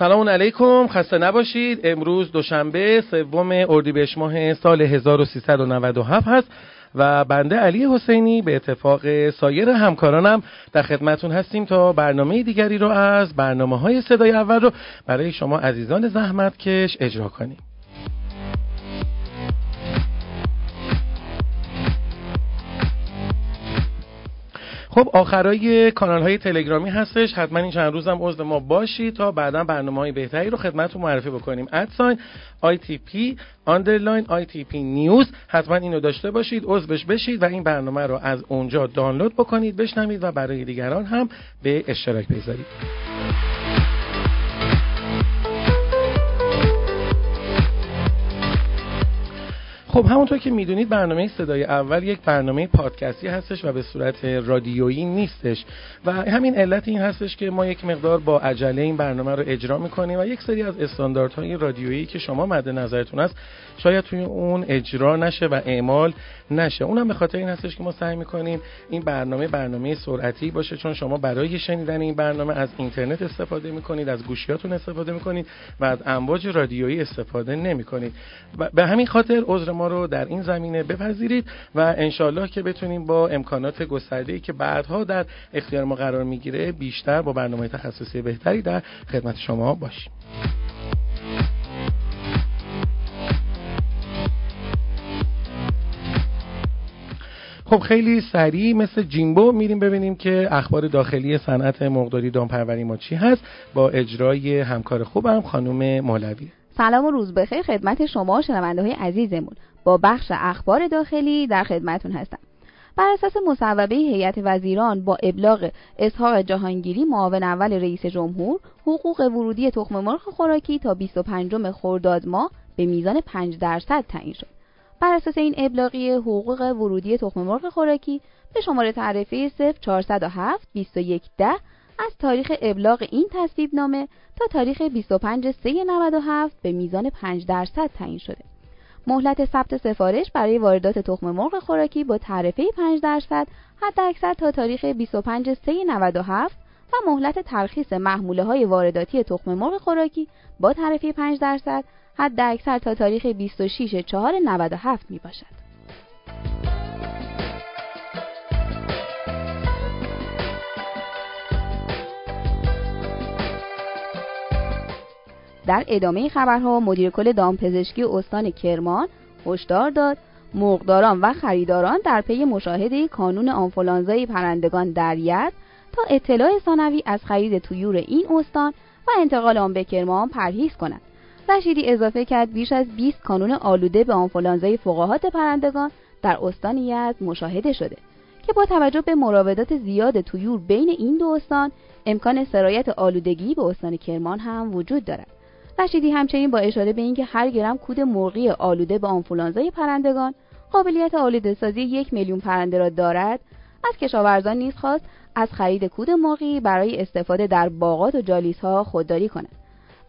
سلام علیکم خسته نباشید. امروز دوشنبه سوم اردیبهشت ماه سال 1397 هست و بنده علی حسینی به اتفاق سایر همکارانم در خدمتون هستیم تا برنامه دیگری رو از برنامه های صدای اول رو برای شما عزیزان زحمت کش اجرا کنیم. خب آخرای کانال های تلگرامی هستش. حتما این چند روزم عضو ما باشید تا بعدا برنامه های بهتری رو خدمتتون معرفی بکنیم. ادساین ITP underline ITP نیوز حتما اینو داشته باشید عضوش بشید و این برنامه رو از اونجا دانلود بکنید بشنوید و برای دیگران هم به اشتراک بذارید خب همونطور که می‌دونید برنامه صدای اول یک برنامه پادکستی هستش و به صورت رادیویی نیستش. و همین علت این هستش که ما یک مقدار با عجله این برنامه رو اجرا می‌کنیم و یک سری از استانداردهای رادیویی که شما مد نظرتون است شاید توی اون اجرا نشه و اعمال نشه. اونم به خاطر این هستش که ما سعی می‌کنیم این برنامه برنامه سرعتی باشه چون شما برای شنیدن این برنامه از اینترنت استفاده می‌کنید از گوشیاتون استفاده می‌کنید و از امواج رادیویی استفاده نمی‌کنید. به همین خاطر عذر ما رو در این زمینه بپذیرید و انشالله که بتونیم با امکانات گسترده ای که بعدها در اختیار ما قرار می‌گیره بیشتر با برنامه تخصصی بهتری در خدمت شما باشیم. خب خیلی سریع مثل جیمبو میریم ببینیم که اخبار داخلی صنعت مرغداری دامپروری ما چی هست با اجرای همکار خوبم خانم مولوی. سلام و روز بخیر خدمت شما شنونده های عزیزمون. با بخش اخبار داخلی در خدمتون هستم بر اساس مصوبه هیئت وزیران با ابلاغ اسحاق جهانگیری معاون اول رئیس جمهور حقوق ورودی تخم مرغ خوراکی تا 25 خرداد ماه به میزان 5 درصد تعیین شد بر اساس این ابلاغی حقوق ورودی تخم مرغ خوراکی به شماره تعرفه 0407 2110 از تاریخ ابلاغ این تصویب نامه تا تاریخ 25 3 97 به میزان 5 درصد تعیین شده. مهلت ثبت سفارش برای واردات تخم مرغ خوراکی با تعرفه 5 درصد حد اکثر تا تاریخ 25 3 97 و مهلت ترخیص محموله های وارداتی تخم مرغ خوراکی با تعرفه 5 درصد حد اکثر تا تاریخ 26 4 97 می باشد. در ادامه خبرها مدیر کل دامپزشکی استان کرمان هشدار داد. مرغداران و خریداران در پی مشاهده کانون آنفولانزای پرندگان در ید تا اطلاع ثانوی از خرید تویور این استان و انتقال آن به کرمان پرهیز کنند رشیدی اضافه کرد بیش از 20 کانون آلوده به آنفولانزای فقاهات پرندگان در استان یزد مشاهده شده که با توجه به مراودات زیاد تویور بین این دو استان امکان سرایت آلودگی به استان کرمان هم وجود دارد. رشیدی همچنین با اشاره به اینکه هر گرم کود مرغی آلوده به آنفولانزای پرندگان قابلیت آلوده سازی یک میلیون پرنده را دارد. از کشاورزان نیز خواست از خرید کود مرغی برای استفاده در باغات و جالیسها خودداری کنند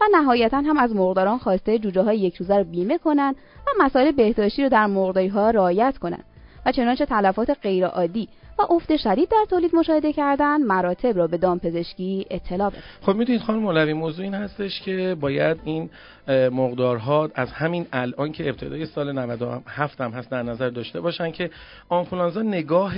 و نهایتا هم از مرغداران خواسته جوجه های یک روزه را بیمه کنند و مسائل بهداشتی را در مرغداری ها رعایت کنند و چنانچه تلفات غیرعادی و افت شدید در تولید مشاهده کردن مراتب را به دامپزشکی اطلاع بده. خب می‌دونید خانم مولوی موضوع این هستش که باید این مقدارها از همین الان که ابتدای سال 97 هم هست در نظر داشته باشن که آنفولانزا نگاه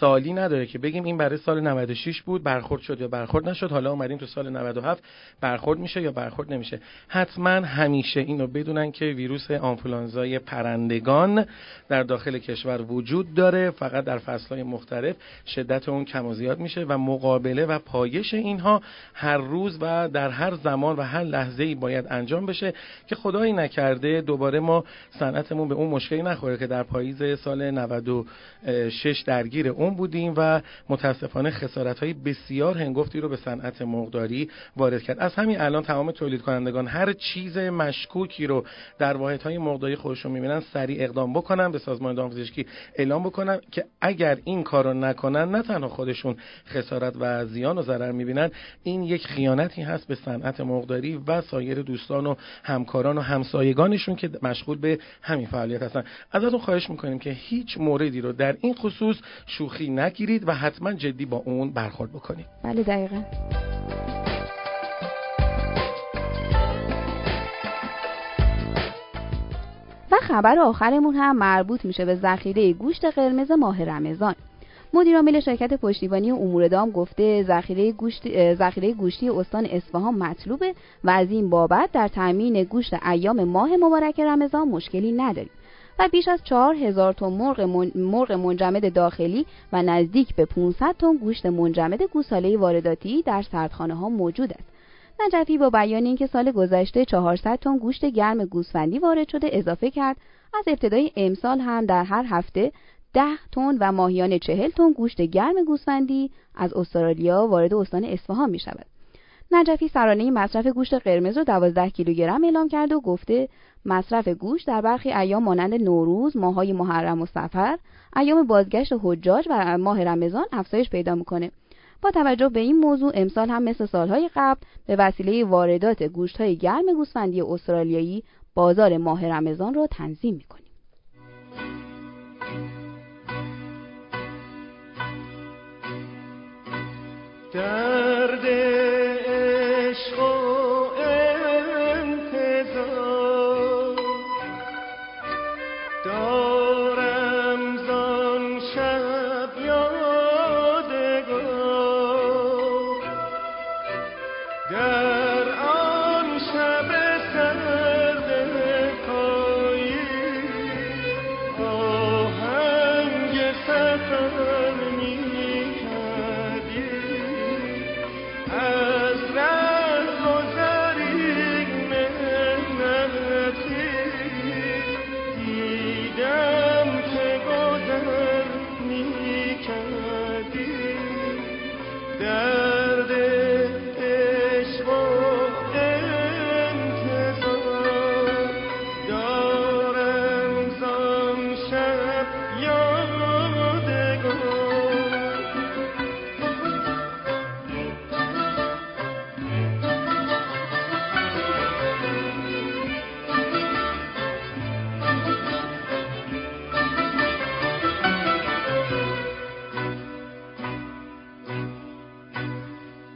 سالی نداره که بگیم این برای سال 96 بود برخورد شد یا برخورد نشد حالا اومدیم تو سال 97 برخورد میشه یا برخورد نمیشه. حتما همیشه اینو بدونن که ویروس آنفولانزای پرندگان در داخل کشور وجود داره فقط در فصلهای مختلف شدت اون کم و زیاد میشه و مقابله و پایش اینها هر روز و در هر زمان و هر لحظه ای باید انجام بشه که خدایی نکرده دوباره ما صنعتمون به اون مشکلی نخوره که در پاییز سال 96 درگیر اون بودیم و متاسفانه خسارت های بسیار هنگفتی رو به صنعت مرغداری وارد کرد. از همین الان تمام تولید کنندگان هر چیز مشکوکی رو در واحد های مرغداری خودشون می‌بینن سریع اقدام بکنن به سازمان دامپزشکی اعلام بکنن که اگر این کارو نکنن نه تنها خودشون خسارت و زیان و ضرر می‌بینن این یک خیانتی هست به صنعت مقداری و سایر دوستان و همکاران و همسایگانشون که مشغول به همین فعالیت هستن. ازتون خواهش می‌کنیم که هیچ موردی رو در این خصوص شوخی نگیرید و حتما جدی با اون برخورد بکنید. بله دقیقا. و خبر آخرمون هم مربوط میشه به ذخیره گوشت قرمز ماه رمضان. مدیر شرکت پشتیبانی امور دام گفته ذخیره گوشت ذخیره گوشتی استان اصفهان مطلوبه و از این بابت در تامین گوشت ایام ماه مبارک رمضان مشکلی نداریم و بیش از چهار هزار تن مرغ, مرغ منجمد داخلی و نزدیک به 500 تن گوشت منجمد گوساله وارداتی در سردخانه ها موجود است. نجفی با بیان اینکه سال گذشته 400 تن گوشت گرم گوسفندی وارد شده اضافه کرد از ابتدای امسال هم در هر هفته 10 تن و ماهیانه 40 تن گوشت گرم گوسفندی از استرالیا وارد استان اصفهان می شود. نجفی سرانه مصرف گوشت قرمز رو 12 کیلوگرم اعلام کرده و گفته مصرف گوشت در برخی ایام مانند نوروز، ماهای محرم و سفر، ایام بازگشت حجاج و ماه رمضان افزایش پیدا می‌کنه. با توجه به این موضوع امسال هم مثل سالهای قبل به وسیله واردات گوشت‌های گرم گوسفندی استرالیایی بازار ماه رمضان را تنظیم می‌کنیم. درد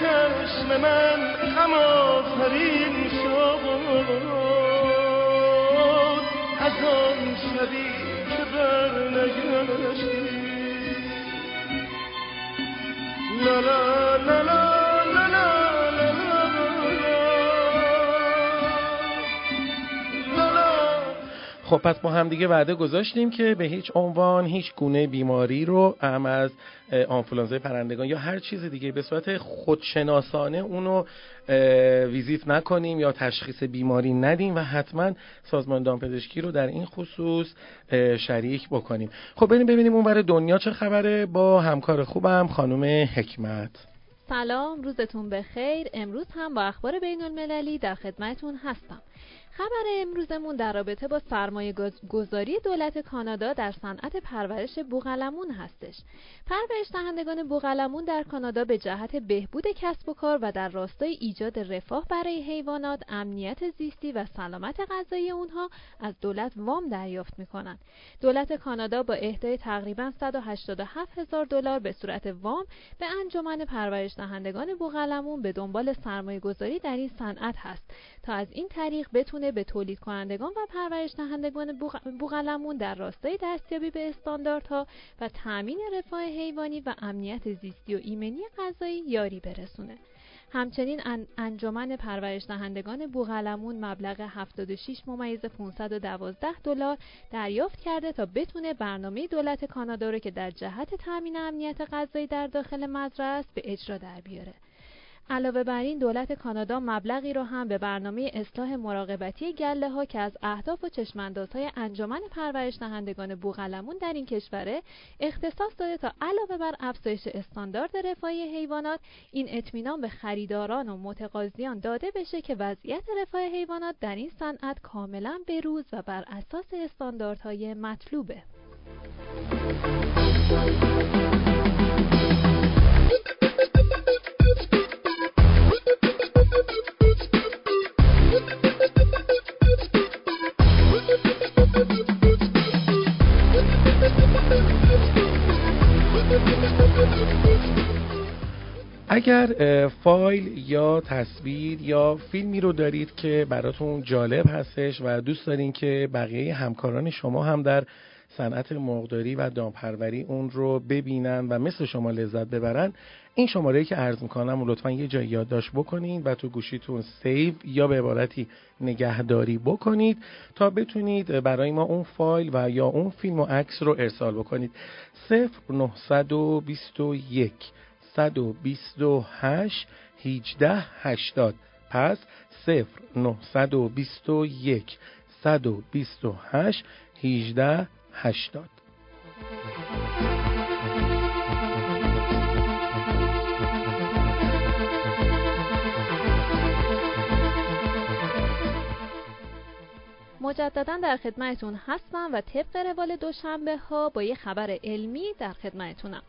چشم من هم آفرین شد. از آن شبی که بر نگشتی. لا لا لا لا خب پس ما هم دیگه وعده گذاشتیم که به هیچ عنوان هیچ گونه بیماری رو هم از آنفولانزای پرندگان یا هر چیز دیگه به صورت خودشناسانه اونو ویزیت نکنیم یا تشخیص بیماری ندیم و حتما سازمان دامپزشکی رو در این خصوص شریک بکنیم. خب بریم ببینیم اون برای دنیا چه خبره. با همکار خوبم خانم حکمت. سلام روزتون بخیر. امروز هم با اخبار بین المللی در خدمتون هستم. خبر امروزمون در رابطه با سرمایه گذاری دولت کانادا در صنعت پرورش بوغلمون هستش. پرورش دهندگان بوغلمون در کانادا به جهت بهبود کسب و کار و در راستای ایجاد رفاه برای حیوانات، امنیت زیستی و سلامت غذایی اونها از دولت وام دریافت می‌کنند. دولت کانادا با اهدای تقریبا 187 هزار دلار به صورت وام به انجمن پرورش دهندگان بوغلمون به دنبال سرمایه گذاری در این صنعت هست تا از این طریق بتونه به تولید کنندگان و پرورش دهندگان بوغلمون در راستای دستیابی به استانداردها و تأمین رفاه حیوانی و امنیت زیستی و ایمنی غذایی یاری برسونه. همچنین انجمن پرورش دهندگان بوغلمون مبلغ 76 ممیز 512 دلار دریافت کرده تا بتونه برنامه دولت کانادا رو که در جهت تامین امنیت غذایی در داخل مزرعه است به اجرا در بیاره. علاوه بر این دولت کانادا مبلغی را هم به برنامه اصلاح مراقبتی گله ها که از اهداف و چشماندازهای انجمن پرورش دهندگان بوغلمون در این کشوره اختصاص داده تا علاوه بر افزایش استاندارد رفاهی حیوانات این اطمینان به خریداران و متقاضیان داده بشه که وضعیت رفاه حیوانات در این صنعت کاملا بروز و بر اساس استانداردهای مطلوبه. اگر فایل یا تصویر یا فیلمی رو دارید که براتون جالب هستش و دوست دارین که بقیه همکاران شما هم در صنعت مرغداری و دامپروری اون رو ببینن و مثل شما لذت ببرن این شماره که عرض می‌کنم لطفا یه جای یادداشت بکنید و تو گوشیتون سیو یا به عبارتی نگهداری بکنید تا بتونید برای ما اون فایل و یا اون فیلم و عکس رو ارسال بکنید. 0921 128 18 80 پس 0 921 128 18 80 مجددا در خدمتون هستم و طبق روال دوشنبه ها با یه خبر علمی در خدمتونم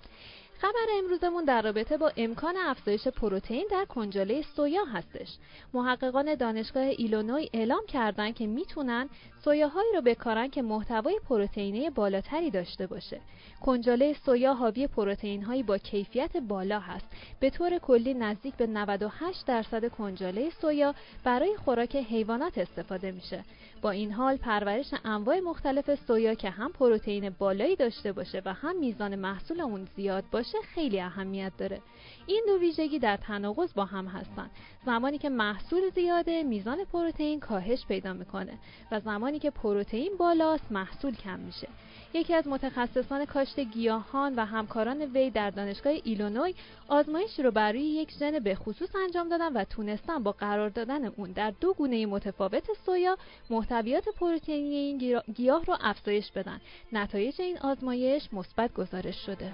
خبر امروزمون در رابطه با امکان افزایش پروتئین در کنجاله سویا هستش. محققان دانشگاه ایلونوی اعلام کردند که می‌تونن سویاهایی رو بکارن که محتوای پروتئینی بالاتری داشته باشه. کنجاله سویا حاوی پروتئین هایی با کیفیت بالا هست. به طور کلی نزدیک به 98 درصد کنجاله سویا برای خوراک حیوانات استفاده میشه. با این حال پرورش انواع مختلف سویا که هم پروتئین بالایی داشته باشه و هم میزان محصول اون زیاد باشه خیلی اهمیت داره. این دو ویژگی در تناقض با هم هستن. زمانی که محصول زیاده میزان پروتئین کاهش پیدا می‌کنه و زمانی که پروتئین بالاست محصول کم میشه. یکی از متخصصان کاشت گیاهان و همکاران وی در دانشگاه ایلونوی آزمایشی رو برای یک ژن به خصوص انجام دادن و تونستن با قرار دادن اون در دو گونه متفاوت سویا محتویات پروتئینی این گیاه رو افزایش بدن. نتایج این آزمایش مثبت گزارش شده.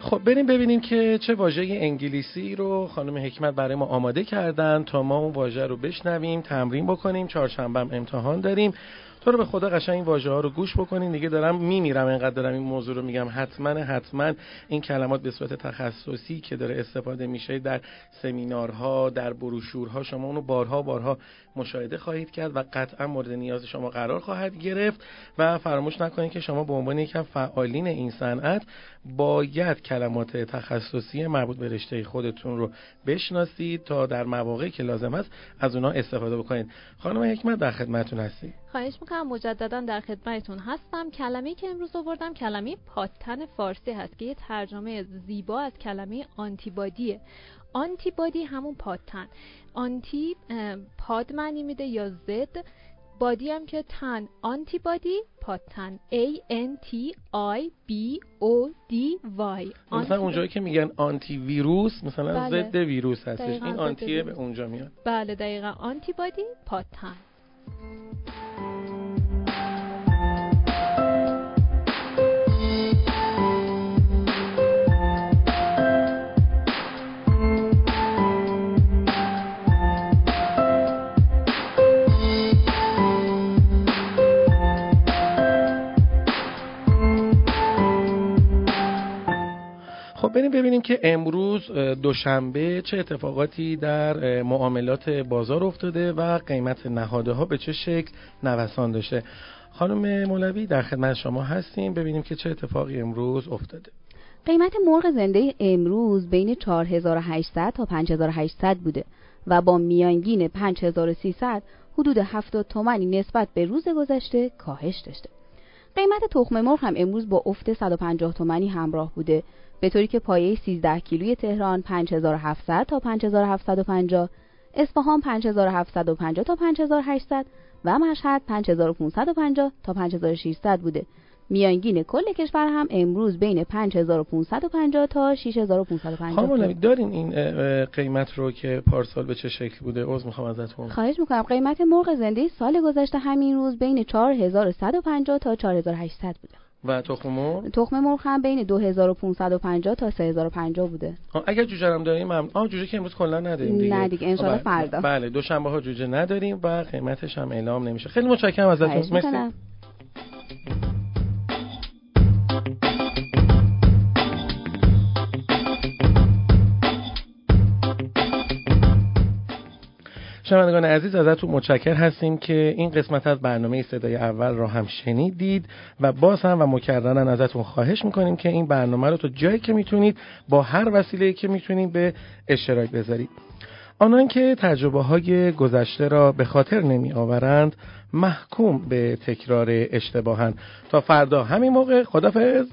خب بریم ببینیم که چه واژه انگلیسی رو خانم حکمت برای ما آماده کردن تا ما اون واژه رو بشنویم تمرین بکنیم چهارشنبه امتحان داریم. تو رو به خدا قشنگ این واژه ها رو گوش بکنین. دیگه دارم میمیرم اینقدر دارم این موضوع رو میگم. حتما حتما این کلمات به صورت تخصصی که داره استفاده میشه در سمینارها در بروشورها شما اونو بارها بارها مشاهده خواهید کرد و قطعا مورد نیاز شما قرار خواهد گرفت. و فراموش نکنید که شما به عنوان یک فعالین این صنعت باید کلمات تخصصی مربوط به رشته خودتون رو بشناسید تا در مواقعی که لازم است از اونها استفاده بکنید خانم حکمت در خدمتتون هستی خواهش می‌کنم مجددا در خدمتتون هستم. کلمه‌ای که امروز آوردم کلمه پادتن فارسی هست که یه ترجمه زیبا از کلمه آنتیبادیه. آنتیبادی همون پادتن. آنتی پاد معنی میده یا زد. بادی هم که تن. آنتی بادی پادتن. A N T I B O D Y. مثلا اونجایی که میگن آنتی ویروس مثلا بله. ضد ویروس هستش. این آنتیه به اونجا میاد. بله دقیقا. آنتی بادی پادتن. بریم ببینیم که امروز دوشنبه چه اتفاقاتی در معاملات بازار افتاده و قیمت نهاده ها به چه شکل نوسان داشته. خانم مولوی در خدمت شما هستیم. ببینیم که چه اتفاقی امروز افتاده. قیمت مرغ زنده امروز بین 4800 تا 5800 بوده و با میانگین 5300 حدود 70 تومانی نسبت به روز گذشته کاهش داشته. قیمت تخم مرغ هم امروز با افت 150 تومانی همراه بوده. به طوری که پایه 13 کیلوی تهران 5700 تا 5750 اصفهان 5750 تا 5800 و مشهد 5550 تا 5600 بوده. میانگین کل کشور هم امروز بین 5550 تا 6550 خانم دارین این قیمت رو که پارسال به چه شکل بوده؟ عذر می‌خوام ازتون. خواهش می‌کنم. قیمت مرغ زنده سال گذشته همین روز بین 4150 تا 4800 بوده. و تخم مرغ؟ تخم مرغ هم بین 2550 تا 3050 بوده. اگر جوجه هم داریم من آ جوجه که امروز کلا نداریم دیگه. نه دیگه ان بله. فردا. بله دوشنبه ها جوجه نداریم و قیمتش هم اعلام نمیشه. خیلی متشکرم ازتون. مرسی. شنوندگان عزیز ازتون متشکر هستیم که این قسمت از برنامه صدای اول را هم شنیدید و باز هم و مکررن ازتون خواهش می‌کنیم که این برنامه رو تو جایی که می‌تونید با هر وسیله که می‌تونید به اشتراک بذارید. آنان که تجربه های گذشته را به خاطر نمی آورند محکوم به تکرار اشتباهند تا فردا همین موقع خدافظ